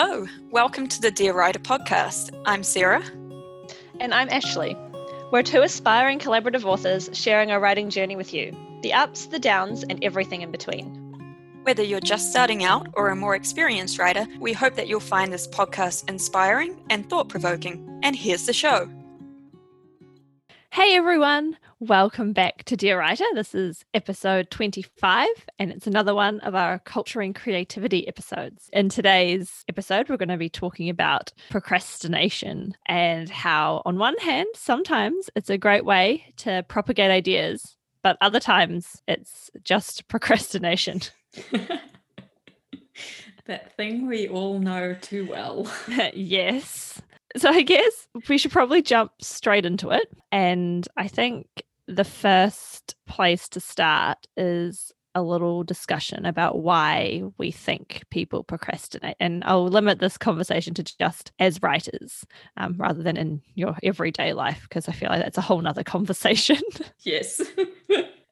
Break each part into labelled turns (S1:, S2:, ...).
S1: Hello, welcome to the Dear Writer podcast. I'm Sarah.
S2: And I'm Ashley. We're two aspiring collaborative authors sharing our writing journey with you the ups, the downs, and everything in between.
S1: Whether you're just starting out or a more experienced writer, we hope that you'll find this podcast inspiring and thought provoking. And here's the show.
S2: Hey everyone, welcome back to Dear Writer. This is episode 25, and it's another one of our culture and creativity episodes. In today's episode, we're going to be talking about procrastination and how, on one hand, sometimes it's a great way to propagate ideas, but other times it's just procrastination.
S3: that thing we all know too well.
S2: yes. So I guess we should probably jump straight into it. And I think the first place to start is a little discussion about why we think people procrastinate. And I'll limit this conversation to just as writers um, rather than in your everyday life, because I feel like that's a whole nother conversation.
S3: Yes.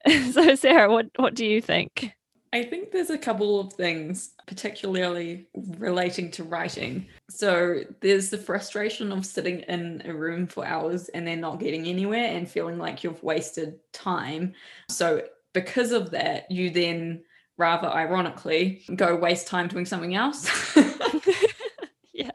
S2: so, Sarah, what, what do you think?
S3: I think there's a couple of things, particularly relating to writing. So there's the frustration of sitting in a room for hours and then not getting anywhere and feeling like you've wasted time. So because of that, you then rather ironically go waste time doing something else.
S2: yeah.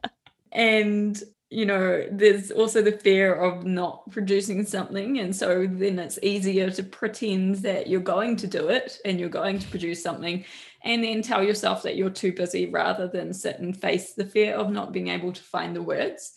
S3: And you know, there's also the fear of not producing something. And so then it's easier to pretend that you're going to do it and you're going to produce something and then tell yourself that you're too busy rather than sit and face the fear of not being able to find the words.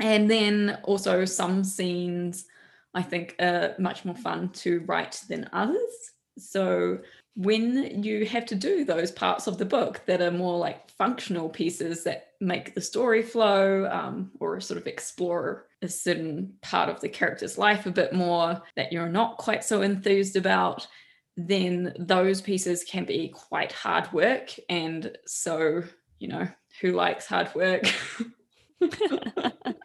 S3: And then also, some scenes I think are much more fun to write than others. So when you have to do those parts of the book that are more like functional pieces that make the story flow um, or sort of explore a certain part of the character's life a bit more that you're not quite so enthused about, then those pieces can be quite hard work. And so, you know, who likes hard work?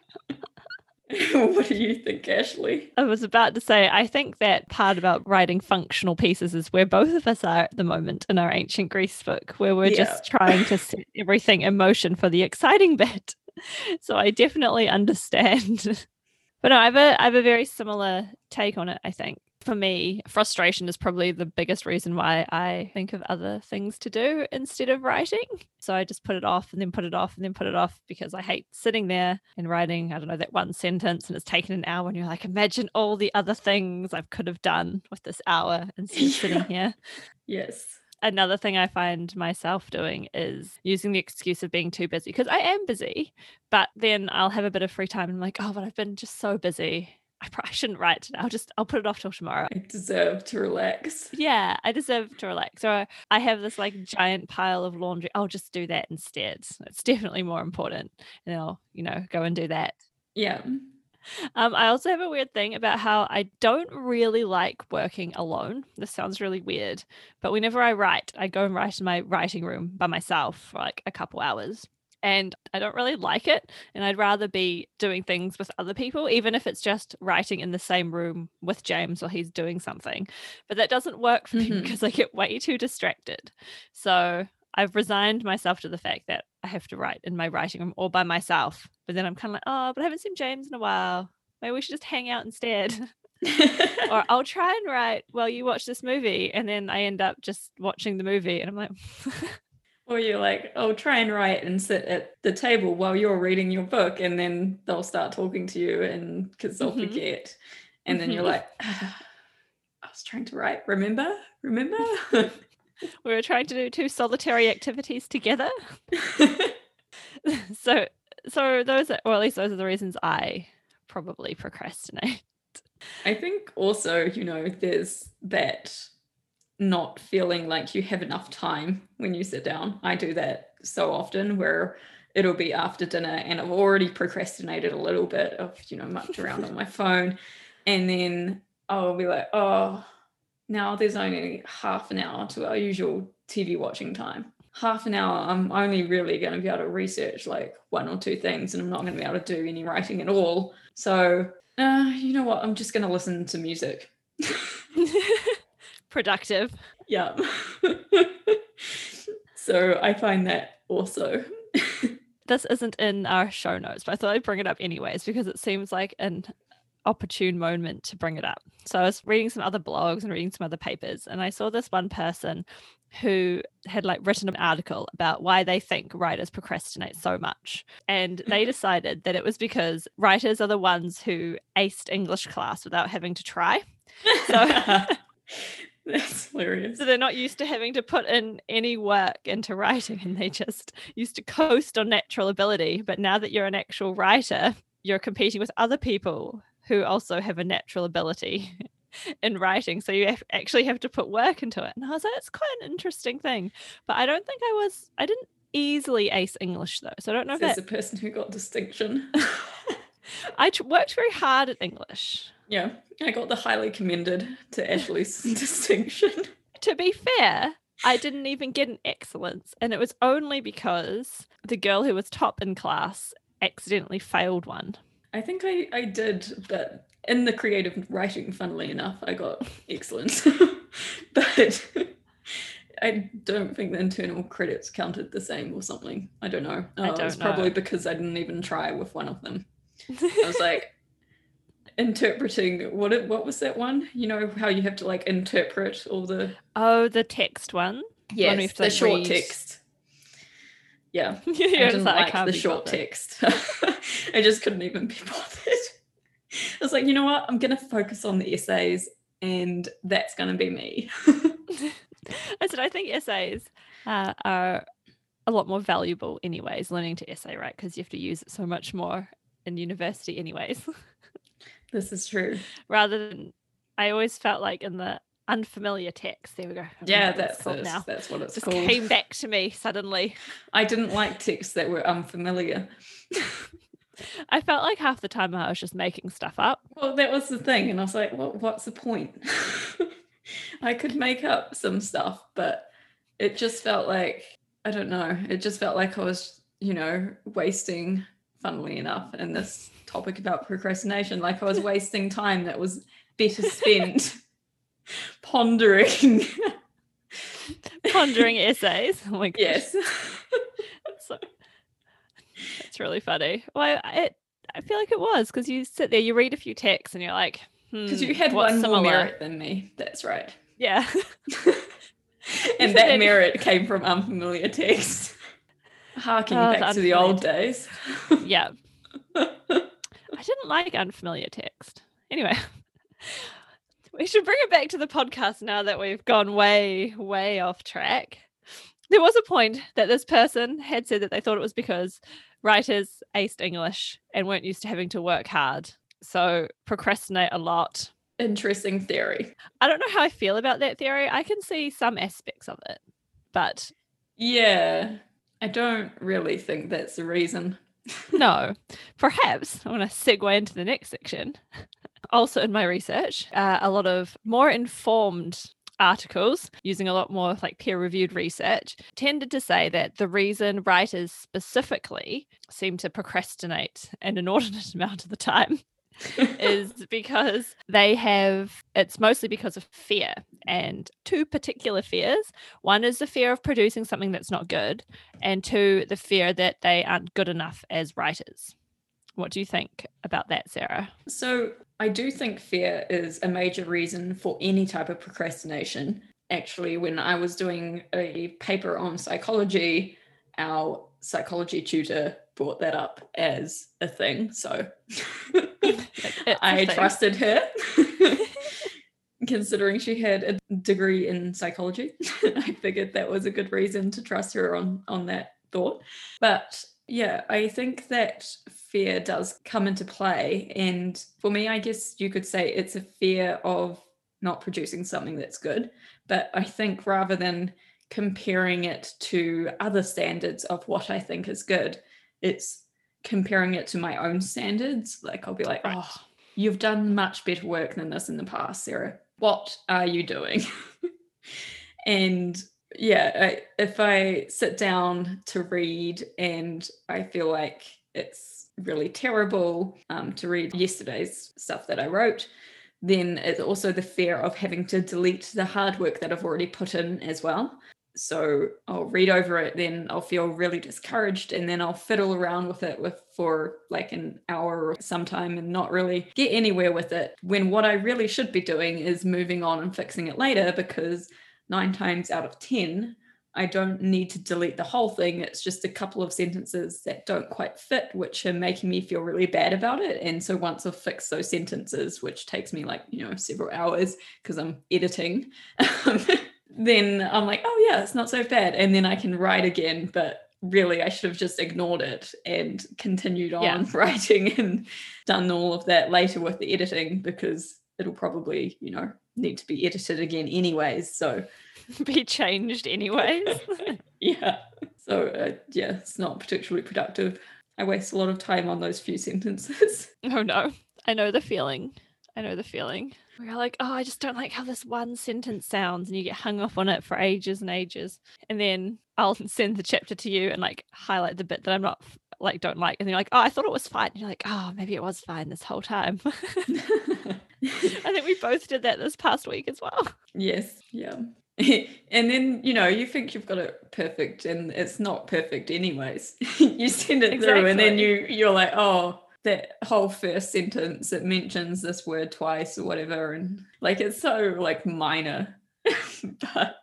S3: what do you think, Ashley?
S2: I was about to say, I think that part about writing functional pieces is where both of us are at the moment in our ancient Greece book, where we're yeah. just trying to set everything in motion for the exciting bit. So I definitely understand. but no, I have a I have a very similar take on it, I think for me, frustration is probably the biggest reason why I think of other things to do instead of writing. So I just put it off and then put it off and then put it off because I hate sitting there and writing, I don't know, that one sentence and it's taken an hour and you're like, imagine all the other things I could have done with this hour instead of sitting here.
S3: Yes.
S2: Another thing I find myself doing is using the excuse of being too busy because I am busy, but then I'll have a bit of free time and I'm like, oh, but I've been just so busy I probably shouldn't write today. I'll just I'll put it off till tomorrow.
S3: I deserve to relax.
S2: Yeah, I deserve to relax. So I have this like giant pile of laundry. I'll just do that instead. It's definitely more important. And I'll, you know, go and do that.
S3: Yeah.
S2: Um, I also have a weird thing about how I don't really like working alone. This sounds really weird, but whenever I write, I go and write in my writing room by myself for like a couple hours and I don't really like it. And I'd rather be doing things with other people, even if it's just writing in the same room with James or he's doing something. But that doesn't work for mm-hmm. me because I get way too distracted. So I've resigned myself to the fact that I have to write in my writing room all by myself. But then I'm kind of like, oh, but I haven't seen James in a while. Maybe we should just hang out instead. or I'll try and write while you watch this movie. And then I end up just watching the movie and I'm like,
S3: or you're like, oh, try and write and sit at the table while you're reading your book, and then they'll start talking to you, and because they'll mm-hmm. forget, and then you're mm-hmm. like, ah, I was trying to write. Remember, remember.
S2: we were trying to do two solitary activities together. so, so those, are, or at least those are the reasons I probably procrastinate.
S3: I think also, you know, there's that not feeling like you have enough time when you sit down. I do that so often where it'll be after dinner and I've already procrastinated a little bit of, you know, mucked around on my phone. And then I'll be like, oh, now there's only half an hour to our usual TV watching time. Half an hour, I'm only really going to be able to research like one or two things and I'm not going to be able to do any writing at all. So, uh, you know what? I'm just going to listen to music.
S2: productive.
S3: Yeah. so I find that also.
S2: this isn't in our show notes, but I thought I'd bring it up anyways because it seems like an opportune moment to bring it up. So I was reading some other blogs and reading some other papers, and I saw this one person who had like written an article about why they think writers procrastinate so much. And they decided that it was because writers are the ones who aced English class without having to try. So
S3: hilarious.
S2: So they're not used to having to put in any work into writing and they just used to coast on natural ability. But now that you're an actual writer, you're competing with other people who also have a natural ability in writing. So you have, actually have to put work into it. And I was like, it's quite an interesting thing. But I don't think I was, I didn't easily ace English though. So I don't know if
S3: There's a person who got distinction.
S2: I worked very hard at English.
S3: Yeah, I got the highly commended to Ashley's distinction.
S2: to be fair, I didn't even get an excellence. And it was only because the girl who was top in class accidentally failed one.
S3: I think I, I did, but in the creative writing, funnily enough, I got excellence. but I don't think the internal credits counted the same or something. I don't know.
S2: I uh,
S3: Oh, It's
S2: don't
S3: probably
S2: know.
S3: because I didn't even try with one of them. I was like interpreting what it, what was that one? You know how you have to like interpret all the
S2: oh, the text one.
S3: yes,
S2: to,
S3: the
S2: like,
S3: short
S2: read.
S3: text. Yeah,
S2: I
S3: I didn't
S2: like,
S3: like the short text. I just couldn't even be bothered. I was like, you know what? I'm going to focus on the essays, and that's going to be me.
S2: I said, I think essays uh, are a lot more valuable, anyways, learning to essay write because you have to use it so much more in university, anyways.
S3: This is true.
S2: Rather than, I always felt like in the unfamiliar text, there we go.
S3: Yeah, that's
S2: called now.
S3: That's what it's
S2: Just
S3: called.
S2: came back to me suddenly.
S3: I didn't like texts that were unfamiliar.
S2: I felt like half the time I was just making stuff up.
S3: Well, that was the thing, and I was like, "Well, what's the point?" I could make up some stuff, but it just felt like I don't know. It just felt like I was, you know, wasting. Funnily enough, in this topic about procrastination, like I was wasting time that was better spent pondering.
S2: Pondering essays. Oh my gosh.
S3: yes.
S2: That's so that's really funny. Well, I- it I feel like it was because you sit there, you read a few texts, and you're like,
S3: Because
S2: hmm,
S3: you had one more
S2: similar?
S3: merit than me. That's right.
S2: Yeah.
S3: and that merit came from unfamiliar text. Harking
S2: Oh,
S3: back to the old days.
S2: yeah. I didn't like unfamiliar text. Anyway, we should bring it back to the podcast now that we've gone way, way off track. There was a point that this person had said that they thought it was because writers aced English and weren't used to having to work hard. So procrastinate a lot.
S3: Interesting theory.
S2: I don't know how I feel about that theory. I can see some aspects of it, but
S3: Yeah, I don't really think that's the reason.
S2: no, perhaps I want to segue into the next section. Also, in my research, uh, a lot of more informed articles using a lot more like peer reviewed research tended to say that the reason writers specifically seem to procrastinate an inordinate amount of the time is because they have it's mostly because of fear and two particular fears. One is the fear of producing something that's not good and two the fear that they aren't good enough as writers. What do you think about that sarah?
S3: So, I do think fear is a major reason for any type of procrastination. Actually, when I was doing a paper on psychology, our psychology tutor brought that up as a thing. So, I trusted her. Considering she had a degree in psychology, I figured that was a good reason to trust her on on that thought. But yeah, I think that fear does come into play. And for me, I guess you could say it's a fear of not producing something that's good. But I think rather than comparing it to other standards of what I think is good, it's comparing it to my own standards. Like I'll be like,
S2: Right.
S3: oh, you've done much better work than this in the past, Sarah. What are you doing? and yeah, I, if I sit down to read and I feel like it's really terrible um, to read yesterday's stuff that I wrote, then it's also the fear of having to delete the hard work that I've already put in as well. So I'll read over it, then I'll feel really discouraged, and then I'll fiddle around with it with for like an hour or sometime and not really get anywhere with it. When what I really should be doing is moving on and fixing it later, because nine times out of ten, I don't need to delete the whole thing. It's just a couple of sentences that don't quite fit, which are making me feel really bad about it. And so once I've fixed those sentences, which takes me like, you know, several hours because I'm editing, um, then I'm like, oh, yeah, it's not so bad. And then I can write again. But really, I should have just ignored it and continued on
S2: Yeah.
S3: writing and done all of that later with the editing because it'll probably, you know, need to be edited again, anyways. So,
S2: Be changed anyways.
S3: yeah. So uh, yeah, it's not particularly productive. I waste a lot of time on those few sentences.
S2: oh no. I know the feeling. I know the feeling. We're like, oh, I just don't like how this one sentence sounds, and you get hung up on it for ages and ages. And then I'll send the chapter to you and like highlight the bit that I'm not like don't like, and you're like, oh, I thought it was fine. And you're like, oh, maybe it was fine this whole time. I think we both did that this past week as well.
S3: yes, yeah. and then you know you think you've got it perfect, and it's not perfect anyways. you send it through, and then you you're like, oh, that whole first sentence it mentions this word twice or whatever, and like it's so like minor, but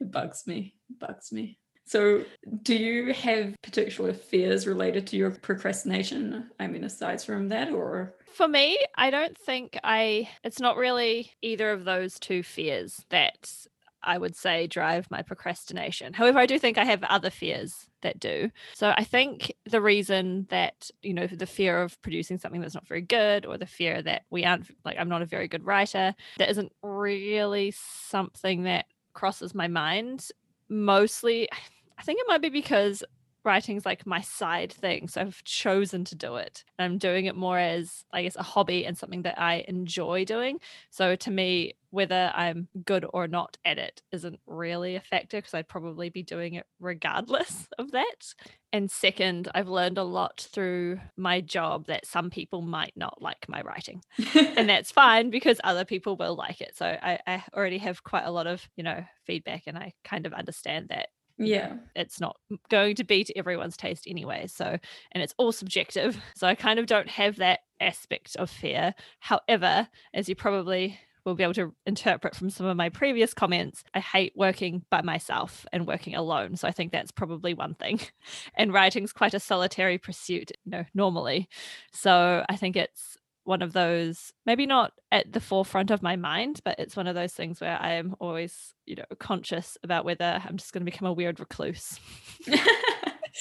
S3: it bugs me. It bugs me. So, do you have particular fears related to your procrastination? I mean, aside from that, or
S2: For me, I don't think I, it's not really either of those two fears that I would say drive my procrastination. However, I do think I have other fears that do. So I think the reason that, you know, the fear of producing something that's not very good or the fear that we aren't, like, I'm not a very good writer, that isn't really something that crosses my mind. Mostly, I think it might be because writing's like my side thing. So I've chosen to do it. I'm doing it more as, I guess, a hobby and something that I enjoy doing. So to me, whether I'm good or not at it isn't really a factor because I'd probably be doing it regardless of that. And second, I've learned a lot through my job that some people might not like my writing. And that's fine because other people will like it. So I, I already have quite a lot of, you know, feedback and I kind of understand that
S3: yeah,
S2: it's not going to be to everyone's taste anyway. So, and it's all subjective. So, I kind of don't have that aspect of fear. However, as you probably will be able to interpret from some of my previous comments, I hate working by myself and working alone. So, I think that's probably one thing. And writing's quite a solitary pursuit, you know, normally. So, I think it's one of those maybe not at the forefront of my mind but it's one of those things where i am always you know conscious about whether i'm just going to become a weird recluse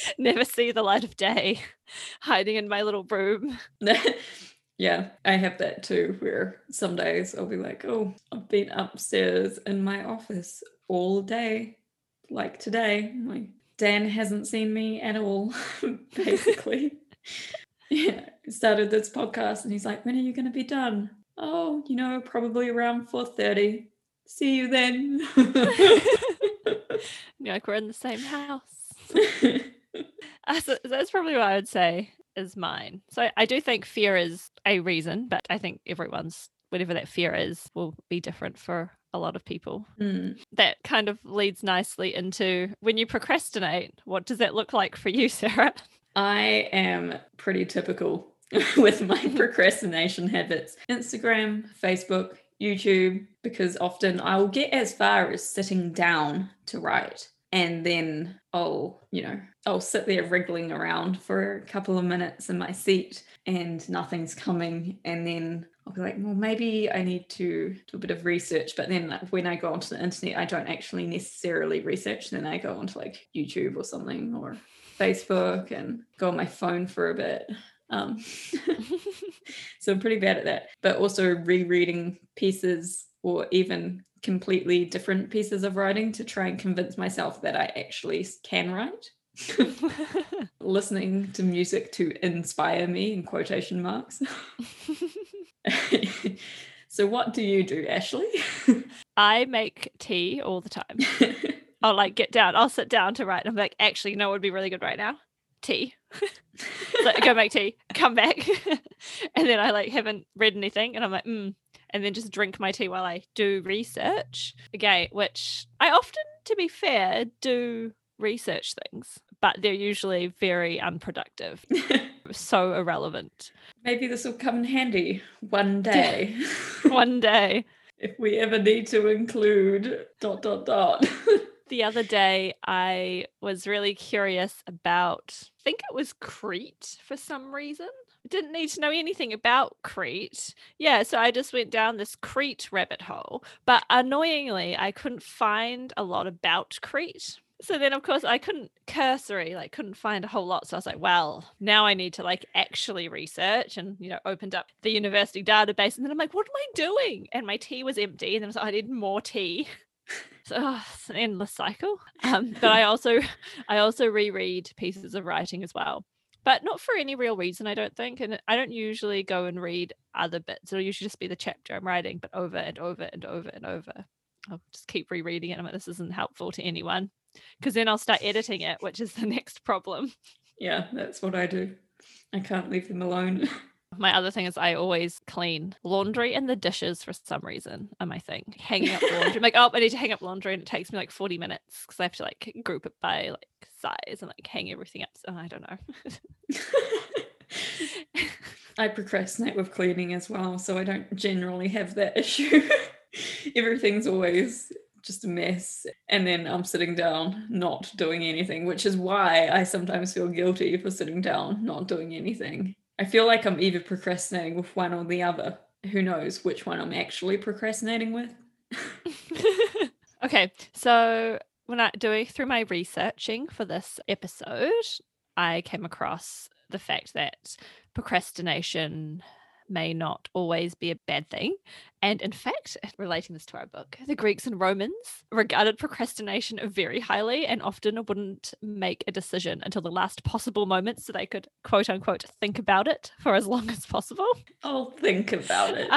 S2: never see the light of day hiding in my little room
S3: yeah, I have that too, where some days I'll be like, oh, I've been upstairs in my office all day, like today. Like, Dan hasn't seen me at all, basically. yeah, started this podcast and he's like, when are you going to be done? Oh, you know, probably around 4.30. See you then.
S2: like we're in the same house so that's probably what i would say is mine so i do think fear is a reason but i think everyone's whatever that fear is will be different for a lot of people
S3: Mm.
S2: that kind of leads nicely into when you procrastinate what does that look like for you sarah
S3: I am pretty typical with my procrastination habits. Instagram, Facebook, YouTube, because often I'll get as far as sitting down to write and then I'll, you know, I'll sit there wriggling around for a couple of minutes in my seat and nothing's coming and then I'll be like, well, maybe I need to do a bit of research. But then when I go onto the internet, I don't actually necessarily research. Then I go onto like YouTube or something or Facebook and go on my phone for a bit. Um, so I'm pretty bad at that. But also rereading pieces or even completely different pieces of writing to try and convince myself that I actually can write. Listening to music to inspire me in quotation marks. so what do you do, Ashley?
S2: I make tea all the time. I'll like get down, I'll sit down to write. And I'm like, actually, you know what would be really good right now? Tea. so go make tea, come back. and then I like haven't read anything. And I'm like, mm. And then just drink my tea while I do research. Okay, which I often, to be fair, do research things, but they're usually very unproductive, so irrelevant.
S3: Maybe this will come in handy one day.
S2: One day.
S3: if we ever need to include dot dot dot.
S2: the other day I was really curious about I think it was Crete for some reason. Didn't need to know anything about Crete. Yeah, so I just went down this Crete rabbit hole. But annoyingly, I couldn't find a lot about Crete. So then of course I couldn't cursory, like couldn't find a whole lot. So I was like, well, now I need to like actually research and you know, opened up the university database and then I'm like, what am I doing? And my tea was empty. And then I was like, I need more tea. So oh, it's an endless cycle. Um, but I also I also reread pieces of writing as well. But not for any real reason, I don't think. And I don't usually go and read other bits. It'll usually just be the chapter I'm writing, but over and over and over and over. I'll just keep rereading it. I'm like, this isn't helpful to anyone. Because then I'll start editing it, which is the next problem.
S3: yeah, that's what I do. I can't leave them alone.
S2: My other thing is I always clean laundry and the dishes for some reason are my thing. Hanging up laundry. I'm like, oh, I need to hang up laundry and it takes me like 40 minutes because I have to like group it by like size and like hang everything up. So I don't know.
S3: I procrastinate with cleaning as well, so I don't generally have that issue. Everything's always just a mess. And then I'm sitting down, not doing anything, which is why I sometimes feel guilty for sitting down, not doing anything. I feel like I'm either procrastinating with one or the other. Who knows which one I'm actually procrastinating with?
S2: okay, so when I doing through my researching for this episode, I came across the fact that procrastination may not always be a bad thing. And in fact, relating this to our book, the Greeks and Romans regarded procrastination very highly and often wouldn't make a decision until the last possible moment so they could quote unquote think about it for as long as possible.
S3: I'll think about it.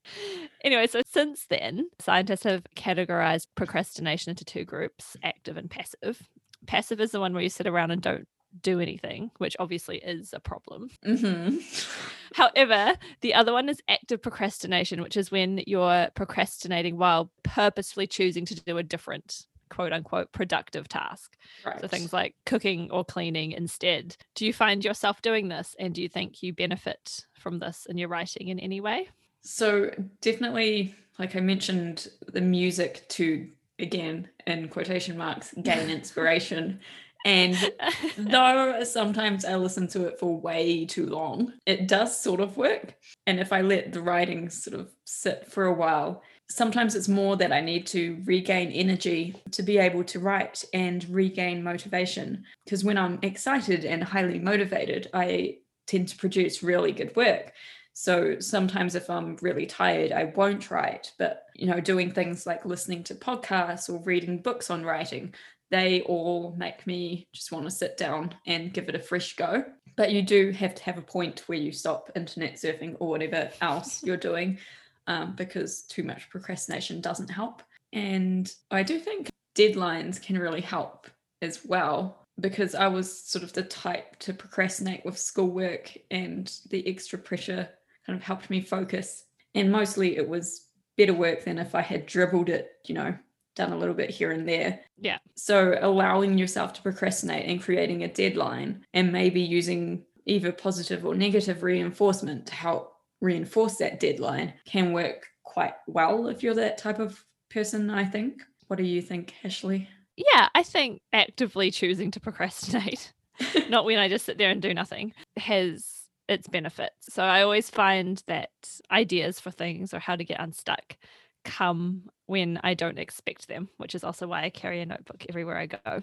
S2: anyway, so since then, scientists have categorized procrastination into two groups active and passive. Passive is the one where you sit around and don't do anything, which obviously is a problem.
S3: Mm-hmm.
S2: However, the other one is active procrastination, which is when you're procrastinating while purposefully choosing to do a different quote unquote productive task.
S3: Right.
S2: So things like cooking or cleaning instead. Do you find yourself doing this and do you think you benefit from this in your writing in any way?
S3: So definitely, like I mentioned, the music to again in quotation marks gain inspiration and though sometimes I listen to it for way too long, it does sort of work. And if I let the writing sort of sit for a while, sometimes it's more that I need to regain energy to be able to write and regain motivation. Because when I'm excited and highly motivated, I tend to produce really good work. So sometimes if I'm really tired, I won't write. But, you know, doing things like listening to podcasts or reading books on writing, they all make me just want to sit down and give it a fresh go. But you do have to have a point where you stop internet surfing or whatever else you're doing um, because too much procrastination doesn't help. And I do think deadlines can really help as well because I was sort of the type to procrastinate with schoolwork and the extra pressure kind of helped me focus. And mostly it was better work than if I had dribbled it, you know, done a little bit here and there.
S2: Yeah.
S3: So allowing yourself to procrastinate and creating a deadline and maybe using either positive or negative reinforcement to help reinforce that deadline can work quite well if you're that type of person, I think. What do you think, Ashley?
S2: Yeah, I think actively choosing to procrastinate, not when I just sit there and do nothing, has its benefits. So I always find that ideas for things or how to get unstuck come when I don't expect them, which is also why I carry a notebook everywhere I go.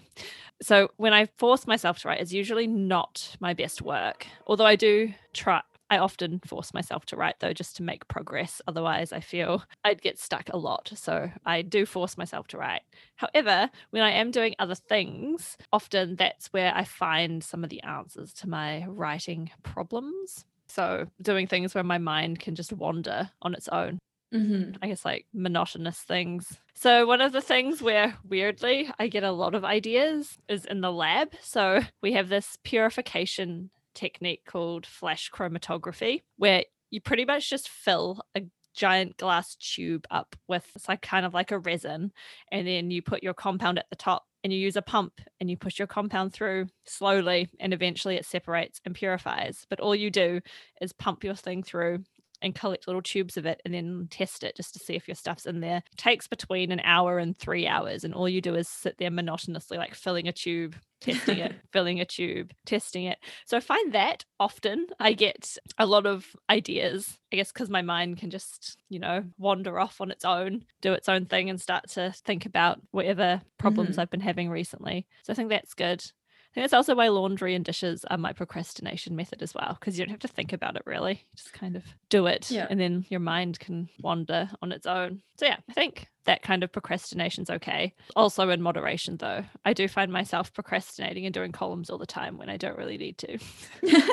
S2: So when I force myself to write, it's usually not my best work, although I do try. I often force myself to write though, just to make progress. Otherwise, I feel I'd get stuck a lot. So I do force myself to write. However, when I am doing other things, often that's where I find some of the answers to my writing problems. So, doing things where my mind can just wander on its own
S3: Mm-hmm.
S2: I guess like monotonous things. So one of the things where weirdly I get a lot of ideas is in the lab. So we have this purification technique called flash chromatography where you pretty much just fill a giant glass tube up with it's like kind of like a resin, and then you put your compound at the top and you use a pump and you push your compound through slowly and eventually it separates and purifies. But all you do is pump your thing through and collect little tubes of it and then test it just to see if your stuff's in there. It takes between an hour and three hours. And all you do is sit there monotonously, like filling a tube, testing it, filling a tube, testing it. So I find that often I get a lot of ideas, I guess, because my mind can just, you know, wander off on its own, do its own thing, and start to think about whatever problems
S3: Mhm.
S2: I've been having recently. So I think that's good. I think that's also why laundry and dishes are my procrastination method as well, because you don't have to think about it really. You just kind of do it
S3: Yeah.
S2: and then your mind can wander on its own. So yeah, I think that kind of procrastination's okay. Also in moderation though. I do find myself procrastinating and doing columns all the time when I don't really need to.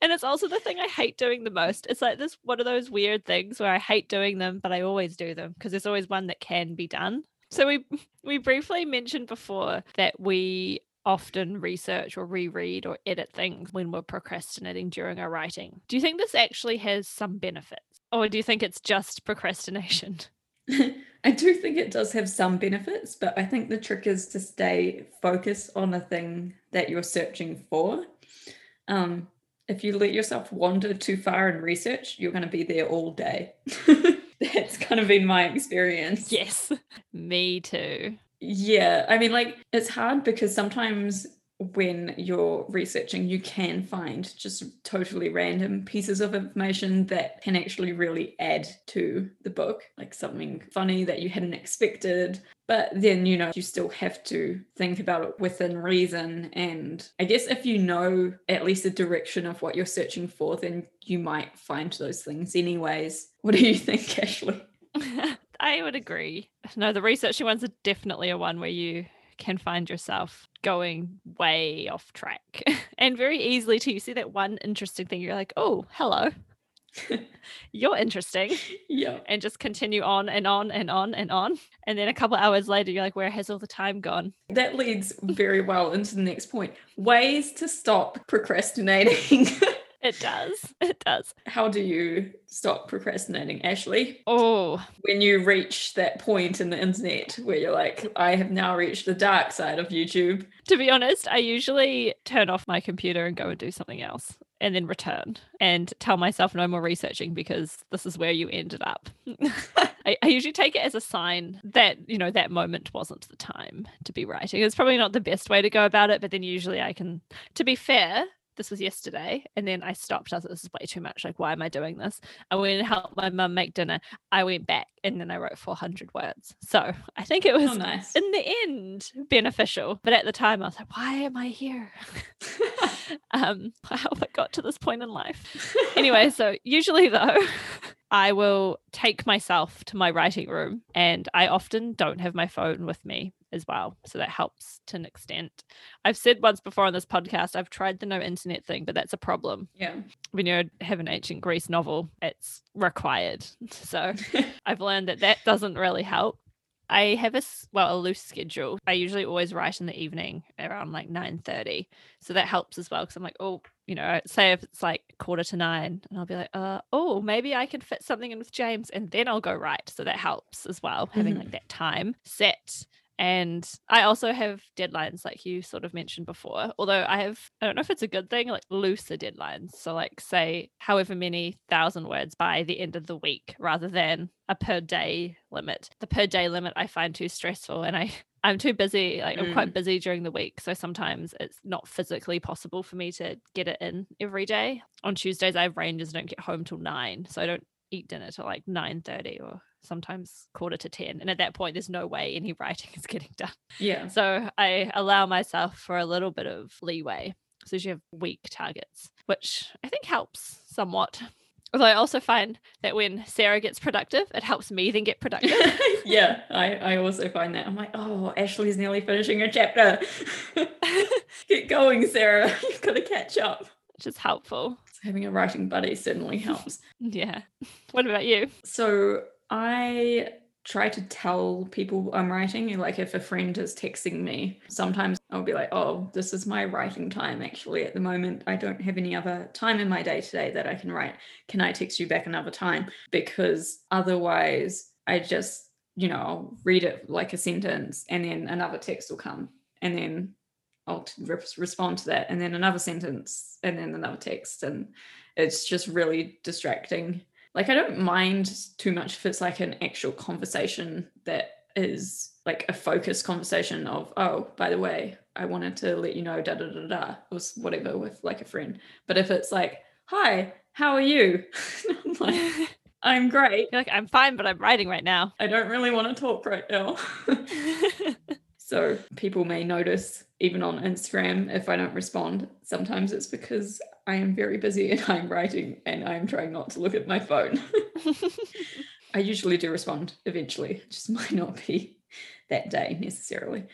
S2: and it's also the thing I hate doing the most. It's like this one of those weird things where I hate doing them, but I always do them because there's always one that can be done. So we we briefly mentioned before that we often research or reread or edit things when we're procrastinating during our writing. Do you think this actually has some benefits? Or do you think it's just procrastination?
S3: I do think it does have some benefits, but I think the trick is to stay focused on a thing that you're searching for. Um, if you let yourself wander too far in research, you're going to be there all day. That's kind of been my experience.
S2: Yes. Me too.
S3: Yeah, I mean, like, it's hard because sometimes when you're researching, you can find just totally random pieces of information that can actually really add to the book, like something funny that you hadn't expected. But then, you know, you still have to think about it within reason. And I guess if you know at least the direction of what you're searching for, then you might find those things anyways. What do you think, Ashley?
S2: I would agree. No, the researchy ones are definitely a one where you can find yourself going way off track and very easily too. You see that one interesting thing, you're like, oh, hello. you're interesting.
S3: Yeah.
S2: And just continue on and on and on and on. And then a couple hours later, you're like, where has all the time gone?
S3: That leads very well into the next point ways to stop procrastinating.
S2: It does. It does.
S3: How do you stop procrastinating, Ashley?
S2: Oh,
S3: When you reach that point in the internet where you're like, I have now reached the dark side of YouTube.
S2: to be honest, I usually turn off my computer and go and do something else and then return and tell myself no more researching because this is where you ended up. I, I usually take it as a sign that, you know, that moment wasn't the time to be writing. It's probably not the best way to go about it, but then usually I can, to be fair, this was yesterday and then I stopped. I was like, this is way too much. Like, why am I doing this? I went and helped my mum make dinner. I went back and then I wrote 400 words. So I think it was
S3: Oh, nice.
S2: in the end beneficial. But at the time, I was like, why am I here? um, I hope I got to this point in life. Anyway, so usually though, I will take myself to my writing room and I often don't have my phone with me as well. So that helps to an extent. I've said once before on this podcast, I've tried the no internet thing, but that's a problem.
S3: yeah.
S2: When you have an ancient Greece novel, it's required. So I've learned that that doesn't really help. I have a well a loose schedule. I usually always write in the evening around like nine thirty, so that helps as well. Because I'm like, oh, you know, say if it's like quarter to nine, and I'll be like, uh, oh, maybe I can fit something in with James, and then I'll go write. So that helps as well, having
S3: Mhm.
S2: like that time set. And I also have deadlines, like you sort of mentioned before. Although I have, I don't know if it's a good thing, like looser deadlines. So, like, say, however many thousand words by the end of the week rather than a per day limit. The per day limit I find too stressful and I. I'm too busy. Like I'm quite mm. busy during the week, so sometimes it's not physically possible for me to get it in every day. On Tuesdays, I have rangers and don't get home till nine, so I don't eat dinner till like nine thirty or sometimes quarter to ten. And at that point, there's no way any writing is getting done.
S3: Yeah.
S2: So I allow myself for a little bit of leeway. So you have week targets, which I think helps somewhat. Although I also find that when Sarah gets productive, it helps me then get productive.
S3: yeah, I, I also find that. I'm like, oh, Ashley's nearly finishing her chapter. Get going, Sarah. You've got to catch up.
S2: which is helpful.
S3: So having a writing buddy certainly helps.
S2: Yeah. What about you?
S3: So I try to tell people I'm writing. Like if a friend is texting me, sometimes I'll be like, oh, this is my writing time. Actually, at the moment, I don't have any other time in my day today that I can write. Can I text you back another time? Because otherwise, I just, you know, I'll read it like a sentence and then another text will come. And then I'll respond to that. And then another sentence and then another text. And it's just really distracting like I don't mind too much if it's like an actual conversation that is like a focused conversation of, oh, by the way, I wanted to let you know, da da da da, or whatever with like a friend. But if it's like, hi, how are you? I'm like, I'm great.
S2: You're like, I'm fine, but I'm writing right now.
S3: I don't really want to talk right now. so people may notice even on Instagram if I don't respond. Sometimes it's because I am very busy and I'm writing and I'm trying not to look at my phone. I usually do respond eventually, it just might not be that day necessarily.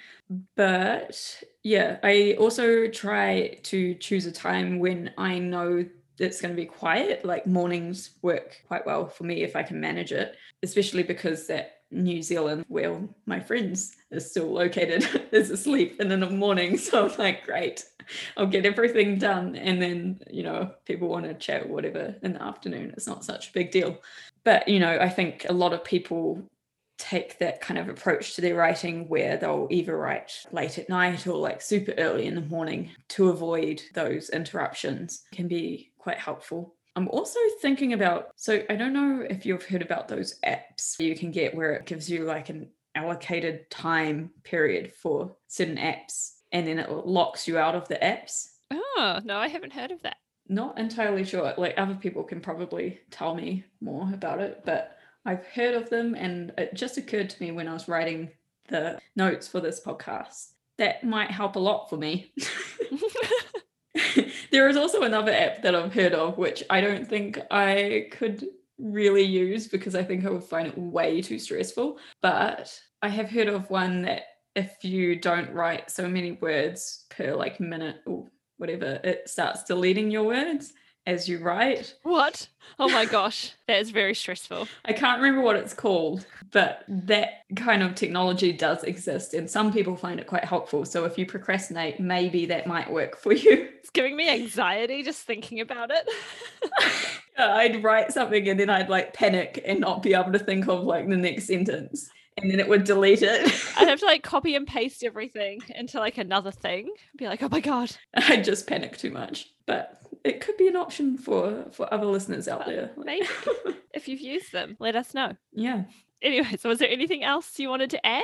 S3: But yeah, I also try to choose a time when I know it's going to be quiet. Like mornings work quite well for me if I can manage it, especially because that New Zealand, where my friends are still located, is asleep and in the morning. So I'm like, great, I'll get everything done. And then, you know, people want to chat whatever in the afternoon. It's not such a big deal. But, you know, I think a lot of people take that kind of approach to their writing where they'll either write late at night or like super early in the morning to avoid those interruptions can be quite helpful. I'm also thinking about so I don't know if you've heard about those apps you can get where it gives you like an allocated time period for certain apps and then it locks you out of the apps.
S2: Oh, no, I haven't heard of that.
S3: Not entirely sure. Like other people can probably tell me more about it, but I've heard of them and it just occurred to me when I was writing the notes for this podcast. That might help a lot for me. there is also another app that I've heard of, which I don't think I could really use because I think I would find it way too stressful. But I have heard of one that if you don't write so many words per like minute or whatever, it starts deleting your words as you write.
S2: What? Oh my gosh, that is very stressful.
S3: I can't remember what it's called, but that kind of technology does exist, and some people find it quite helpful. So if you procrastinate, maybe that might work for you.
S2: It's giving me anxiety just thinking about it.
S3: I'd write something and then I'd like panic and not be able to think of like the next sentence and then it would delete it.
S2: I'd have to like copy and paste everything into like another thing. Be like, oh my god.
S3: I'd just panic too much. But it could be an option for for other listeners out there.
S2: Maybe if you've used them, let us know.
S3: Yeah.
S2: Anyway, so was there anything else you wanted to add?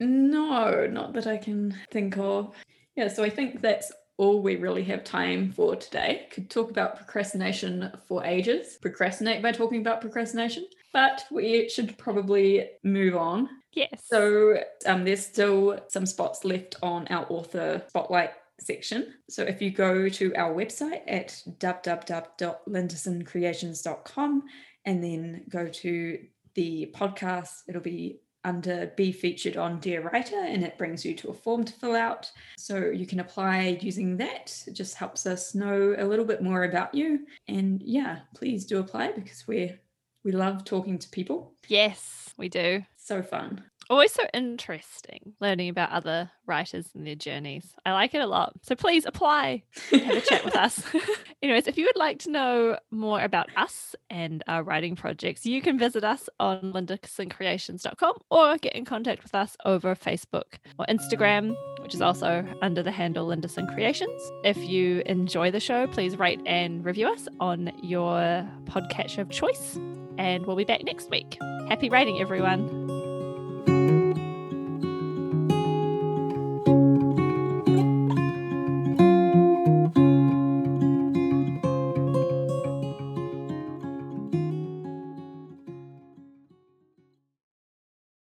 S3: No, not that I can think of. Yeah, so I think that's all we really have time for today. Could talk about procrastination for ages, procrastinate by talking about procrastination, but we should probably move on.
S2: Yes.
S3: So um, there's still some spots left on our author spotlight section. So if you go to our website at www.lindersoncreations.com and then go to the podcast, it'll be under be featured on Dear Writer and it brings you to a form to fill out. So you can apply using that. It just helps us know a little bit more about you. And yeah, please do apply because we're we love talking to people.
S2: Yes, we do.
S3: So fun.
S2: Always so interesting learning about other writers and their journeys. I like it a lot. So please apply, have a chat with us. Anyways, if you would like to know more about us and our writing projects, you can visit us on lindersoncreations.com or get in contact with us over Facebook or Instagram, which is also under the handle Linderson Creations. If you enjoy the show, please rate and review us on your podcatcher of choice. And we'll be back next week. Happy writing, everyone.